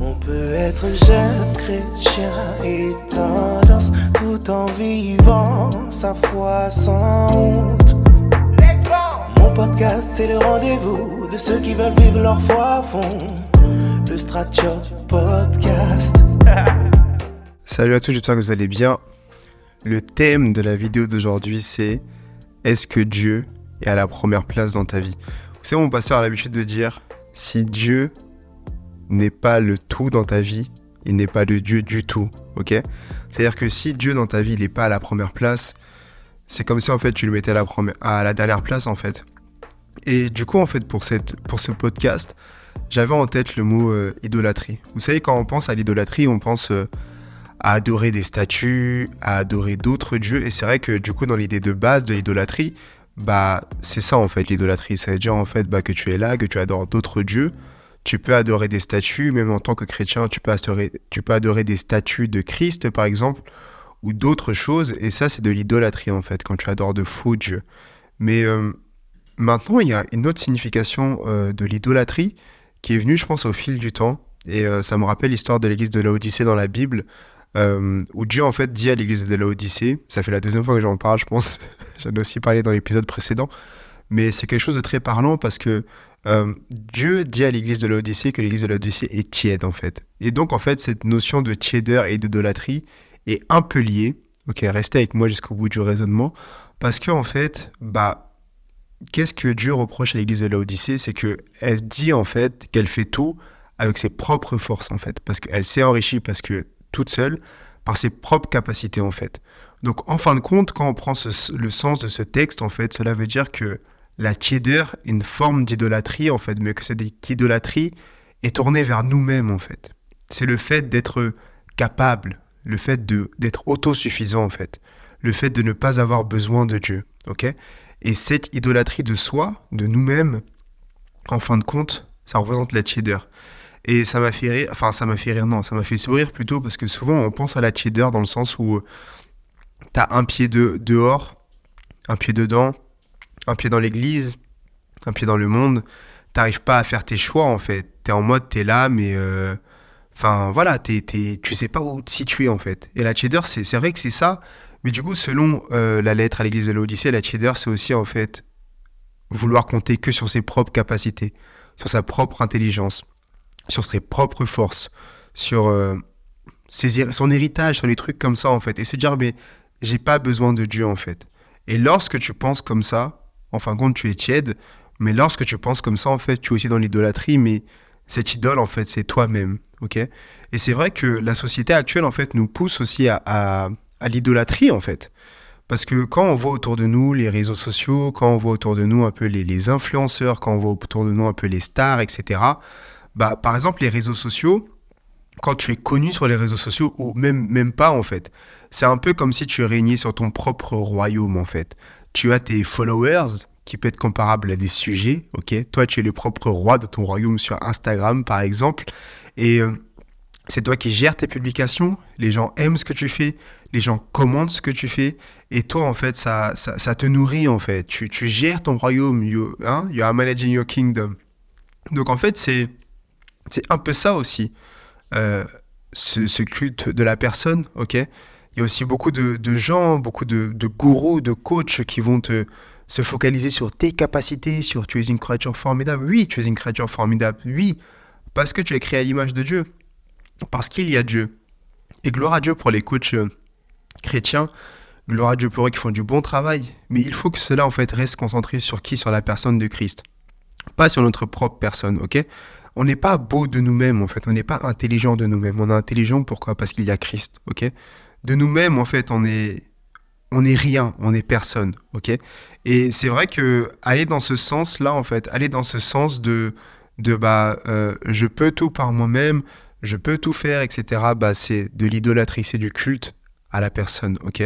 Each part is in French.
On peut être jeune chrétien et tendance tout en vivant sa foi sans honte. Mon podcast, c'est le rendez-vous de ceux qui veulent vivre leur foi à fond. Le Stratchot Podcast. Salut à tous, j'espère que vous allez bien. Le thème de la vidéo d'aujourd'hui, c'est Est-ce que Dieu est à la première place dans ta vie? Vous savez, mon pasteur a l'habitude de dire Si Dieu n'est pas le tout dans ta vie, il n'est pas le Dieu du tout, ok? C'est-à-dire que si Dieu dans ta vie, n'est pas à la première place, c'est comme si en fait tu le mettais à la, première, à la dernière place en fait. Et du coup, en fait, pour, cette, pour ce podcast, j'avais en tête le mot euh, idolâtrie. Vous savez, quand on pense à l'idolâtrie, on pense euh, à adorer des statues, à adorer d'autres dieux. Et c'est vrai que du coup, dans l'idée de base de l'idolâtrie, bah c'est ça en fait l'idolâtrie. Ça veut dire en fait bah, que tu es là, que tu adores d'autres dieux. Tu peux adorer des statues, même en tant que chrétien, tu peux adorer, des statues de Christ par exemple, ou d'autres choses. Et ça, c'est de l'idolâtrie en fait, quand tu adores de faux dieux. Mais euh, maintenant, il y a une autre signification euh, de l'idolâtrie qui est venue, je pense, au fil du temps. Et euh, ça me rappelle l'histoire de l'église de l'Odyssée dans la Bible, euh, où Dieu en fait dit à l'église de l'Odyssée, ça fait la deuxième fois que j'en parle, je pense, j'en ai aussi parlé dans l'épisode précédent, mais c'est quelque chose de très parlant parce que euh, Dieu dit à l'église de l'Odyssée que l'église de l'Odyssée est tiède en fait. Et donc en fait cette notion de tièdeur et d'idolâtrie est un peu liée. Ok, restez avec moi jusqu'au bout du raisonnement parce que en fait, bah qu'est-ce que Dieu reproche à l'église de l'Odyssée C'est que elle dit en fait qu'elle fait tout avec ses propres forces en fait, parce qu'elle s'est enrichie parce que toute seule par ses propres capacités en fait. Donc en fin de compte, quand on prend le sens de ce texte, en fait, cela veut dire que la tiédeur est une forme d'idolâtrie en fait, mais que cette idolâtrie est tournée vers nous-mêmes en fait. C'est le fait d'être capable, le fait d'être autosuffisant en fait, le fait de ne pas avoir besoin de Dieu, ok? Et cette idolâtrie de soi, de nous-mêmes, en fin de compte, ça représente la tiédeur. Et ça m'a fait rire, enfin ça m'a fait rire, non, ça m'a fait sourire plutôt parce que souvent on pense à la tiédeur dans le sens où t'as un pied de, dehors, un pied dedans, un pied dans l'église, un pied dans le monde. T'arrives pas à faire tes choix en fait. T'es en mode t'es là, mais euh, enfin voilà, t'es, t'es, tu sais pas où te situer en fait. Et la tiédeur, c'est, vrai que c'est ça, mais du coup, selon euh, la lettre à l'église de l'Odyssée, la tiédeur, c'est aussi en fait vouloir compter que sur ses propres capacités, sur sa propre intelligence sur ses propres forces, sur euh, ses, son héritage, sur les trucs comme ça en fait, et se dire mais j'ai pas besoin de Dieu en fait. Et lorsque tu penses comme ça, en fin de compte tu es tiède, mais lorsque tu penses comme ça en fait, tu es aussi dans l'idolâtrie, mais cette idole en fait c'est toi-même, ok? Et c'est vrai que la société actuelle en fait nous pousse aussi à, à, l'idolâtrie en fait. Parce que quand on voit autour de nous les réseaux sociaux, quand on voit autour de nous un peu les, les influenceurs, quand on voit autour de nous un peu les stars, etc., bah, par exemple, les réseaux sociaux, quand tu es connu sur les réseaux sociaux, ou même, même pas en fait, c'est un peu comme si tu régnais sur ton propre royaume en fait. Tu as tes followers qui peut être comparable à des sujets, ok? Toi, tu es le propre roi de ton royaume sur Instagram par exemple, et euh, c'est toi qui gères tes publications, les gens aiment ce que tu fais, les gens commentent ce que tu fais, et toi en fait, ça, ça, te nourrit en fait. Tu, tu gères ton royaume, you, hein? you are managing your kingdom. Donc en fait, c'est c'est un peu ça aussi, euh, ce, culte de la personne, ok? Il y a aussi beaucoup de, gens, beaucoup de, gourous, de coachs qui vont te, se focaliser sur tes capacités, sur tu es une créature formidable. Oui, tu es une créature formidable. Oui, parce que tu es créé à l'image de Dieu. Parce qu'il y a Dieu. Et gloire à Dieu pour les coachs euh, chrétiens. Gloire à Dieu pour eux qui font du bon travail. Mais il faut que cela, en fait, reste concentré sur qui? Sur la personne de Christ. Pas sur notre propre personne, ok? On n'est pas beau de nous-mêmes, en fait. On n'est pas intelligent de nous-mêmes. On est intelligent pourquoi? Parce qu'il y a Christ, ok? De nous-mêmes, en fait, on est, on est rien, on est personne, ok? Et c'est vrai que aller dans ce sens-là, en fait, aller dans ce sens de, de bah, euh, je peux tout par moi-même, je peux tout faire, etc. Bah, c'est de l'idolâtrie, c'est du culte à la personne, ok?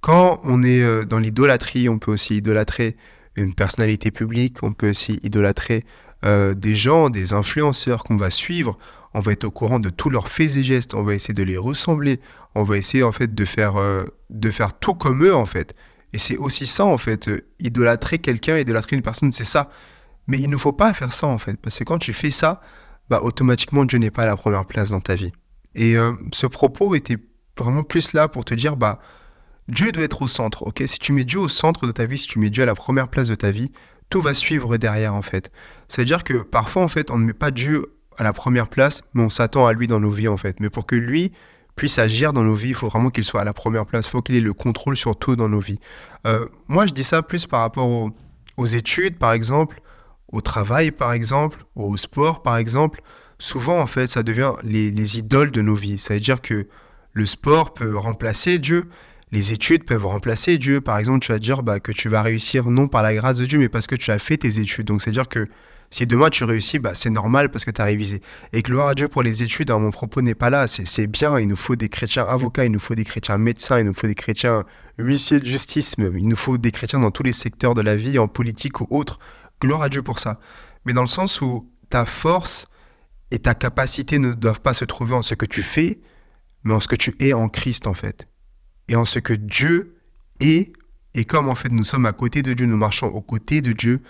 Quand on est euh, dans l'idolâtrie, on peut aussi idolâtrer une personnalité publique, on peut aussi idolâtrer euh, des gens, des influenceurs qu'on va suivre, on va être au courant de tous leurs faits et gestes, on va essayer de les ressembler, on va essayer en fait de faire, euh, de faire tout comme eux en fait. Et c'est aussi ça en fait, euh, idolâtrer quelqu'un, idolâtrer une personne, c'est ça. Mais il ne faut pas faire ça en fait, parce que quand tu fais ça, bah, automatiquement Dieu n'est pas à la première place dans ta vie. Et ce propos était vraiment plus là pour te dire, bah, Dieu doit être au centre, ok? Si tu mets Dieu au centre de ta vie, si tu mets Dieu à la première place de ta vie, tout va suivre derrière en fait. C'est-à-dire que parfois en fait, on ne met pas Dieu à la première place, mais on s'attend à lui dans nos vies en fait. Mais pour que lui puisse agir dans nos vies, il faut vraiment qu'il soit à la première place, il faut qu'il ait le contrôle sur tout dans nos vies. Euh, moi, je dis ça plus par rapport aux, études, par exemple, au travail, par exemple, au sport, par exemple. Souvent, en fait, ça devient les, les idoles de nos vies. Ça veut dire que le sport peut remplacer Dieu, les études peuvent remplacer Dieu. Par exemple, tu vas dire bah, que tu vas réussir non par la grâce de Dieu, mais parce que tu as fait tes études. Donc, c'est-à-dire que si demain tu réussis, bah, c'est normal parce que tu as révisé. Et gloire à Dieu pour les études, hein, mon propos n'est pas là, c'est bien, il nous faut des chrétiens avocats, il nous faut des chrétiens médecins, il nous faut des chrétiens huissiers de justice, il nous faut des chrétiens dans tous les secteurs de la vie, en politique ou autre. Gloire à Dieu pour ça. Mais dans le sens où ta force et ta capacité ne doivent pas se trouver en ce que tu fais, mais en ce que tu es en Christ en fait. Et en ce que Dieu est, et comme en fait nous sommes à côté de Dieu, nous marchons aux côtés de Dieu,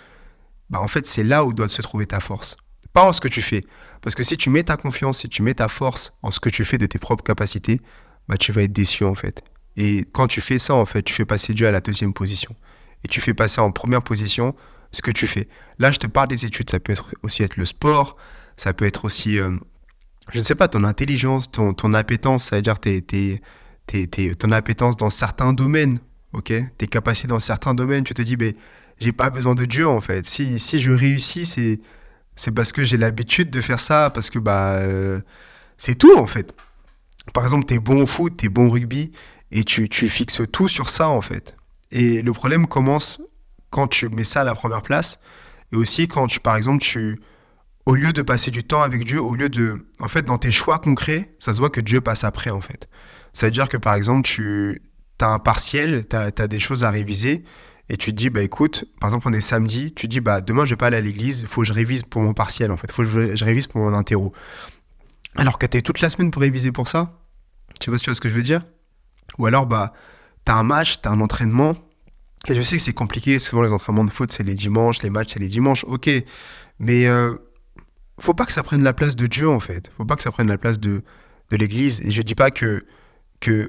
bah en fait c'est là où doit se trouver ta force. Pas en ce que tu fais. Parce que si tu mets ta confiance, si tu mets ta force en ce que tu fais de tes propres capacités, bah tu vas être déçu en fait. Et quand tu fais ça en fait, tu fais passer Dieu à la deuxième position. Et tu fais passer en première position ce que tu fais. Là je te parle des études, ça peut être aussi être le sport, ça peut être aussi, euh, je ne sais pas, ton intelligence, ton, ton appétence, ça veut dire tes, tes, tes, ton appétence dans certains domaines, ok? Tes capacités dans certains domaines, tu te dis, mais j'ai pas besoin de Dieu en fait. Si, si je réussis, c'est, c'est parce que j'ai l'habitude de faire ça, parce que bah, euh, c'est tout en fait. Par exemple, tu es bon au foot, tu es bon au rugby, et tu, tu fixes tout sur ça en fait. Et le problème commence quand tu mets ça à la première place, et aussi quand tu, par exemple, tu, au lieu de passer du temps avec Dieu, au lieu de, en fait, dans tes choix concrets, ça se voit que Dieu passe après en fait. Ça veut dire que par exemple, tu as un partiel, tu as, des choses à réviser, et tu te dis, bah écoute, par exemple, on est samedi, tu te dis, bah demain, je vais pas aller à l'église, il faut que je révise pour mon partiel, en fait, il faut que je, révise pour mon interro. Alors que tu toute la semaine pour réviser pour ça, tu vois, tu vois ce que je veux dire? Ou alors, bah, tu as un match, tu as un entraînement, et je sais que c'est compliqué, souvent les entraînements de foot, c'est les dimanches, les matchs, c'est les dimanches, ok, mais euh, faut pas que ça prenne la place de Dieu, en fait, faut pas que ça prenne la place de, de l'église, et je dis pas que que,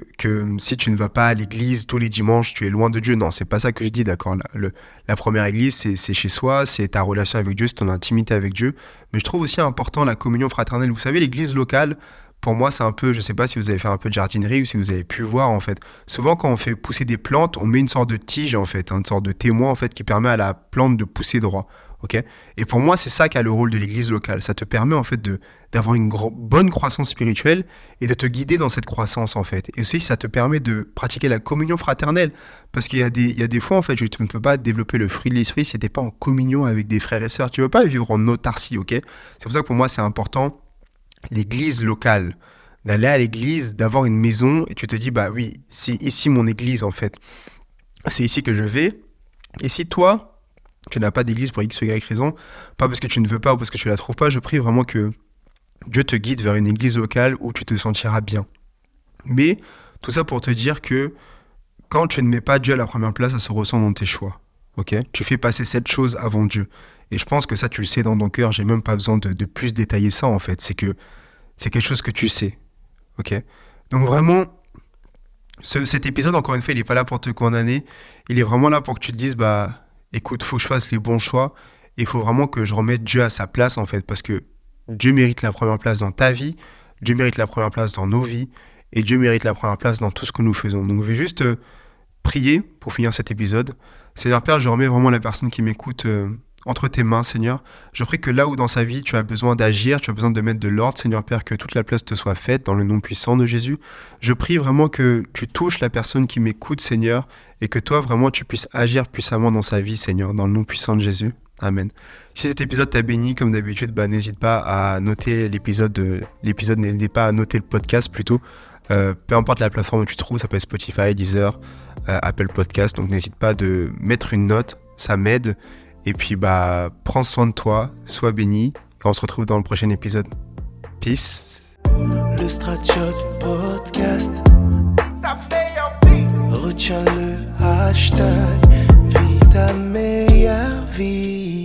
si tu ne vas pas à l'église tous les dimanches, tu es loin de Dieu. Non, c'est pas ça que je dis, d'accord. La, la, première église, c'est chez soi, c'est ta relation avec Dieu, c'est ton intimité avec Dieu. Mais je trouve aussi important la communion fraternelle. Vous savez, l'église locale, pour moi, c'est un peu, je sais pas si vous avez fait un peu de jardinerie ou si vous avez pu voir, en fait. Souvent, quand on fait pousser des plantes, on met une sorte de tige, en fait, hein, une sorte de témoin, en fait, qui permet à la plante de pousser droit ok? Et pour moi, c'est ça qui a le rôle de l'église locale. Ça te permet en fait d'avoir une bonne croissance spirituelle et de te guider dans cette croissance en fait. Et aussi, ça te permet de pratiquer la communion fraternelle parce qu'il y a des y a des fois en fait, tu ne peux pas développer le fruit de l'esprit si t'es pas en communion avec des frères et sœurs. Tu ne peux pas vivre en autarcie, ok? C'est pour ça que pour moi, c'est important l'église locale d'aller à l'église, d'avoir une maison et tu te dis bah oui, c'est ici mon église en fait. C'est ici que je vais. Et si toi, tu n'as pas d'église pour X ou Y raison, pas parce que tu ne veux pas ou parce que tu la trouves pas, je prie vraiment que Dieu te guide vers une église locale où tu te sentiras bien. Mais tout ça pour te dire que quand tu ne mets pas Dieu à la première place, ça se ressent dans tes choix. Ok? Tu fais passer cette chose avant Dieu. Et je pense que ça, tu le sais dans ton cœur. J'ai même pas besoin de, plus détailler ça, en fait. C'est que c'est quelque chose que tu sais. Ok? Donc vraiment, cet épisode, encore une fois, il n'est pas là pour te condamner. Il est vraiment là pour que tu te dises, bah, écoute, faut que je fasse les bons choix. Il faut vraiment que je remette Dieu à sa place, en fait, parce que Dieu mérite la première place dans ta vie, Dieu mérite la première place dans nos vies, et Dieu mérite la première place dans tout ce que nous faisons. Donc, je vais juste euh, prier pour finir cet épisode. Seigneur Père, je remets vraiment la personne qui m'écoute euh, entre tes mains, Seigneur. Je prie que là où dans sa vie tu as besoin d'agir, tu as besoin de mettre de l'ordre, Seigneur Père, que toute la place te soit faite dans le nom puissant de Jésus. Je prie vraiment que tu touches la personne qui m'écoute, Seigneur, et que toi vraiment tu puisses agir puissamment dans sa vie, Seigneur, dans le nom puissant de Jésus. Amen. Si cet épisode t'a béni, comme d'habitude, bah, n'hésite pas à noter l'épisode, l'épisode, n'hésite pas à noter le podcast plutôt. Euh, peu importe la plateforme où tu trouves, ça peut être Spotify, Deezer, euh, Apple Podcast, donc n'hésite pas de mettre une note, ça m'aide. Et puis, bah, prends soin de toi, sois béni. Et on se retrouve dans le prochain épisode. Peace. Le Podcast. Retiens le hashtag. Vie ta meilleure vie.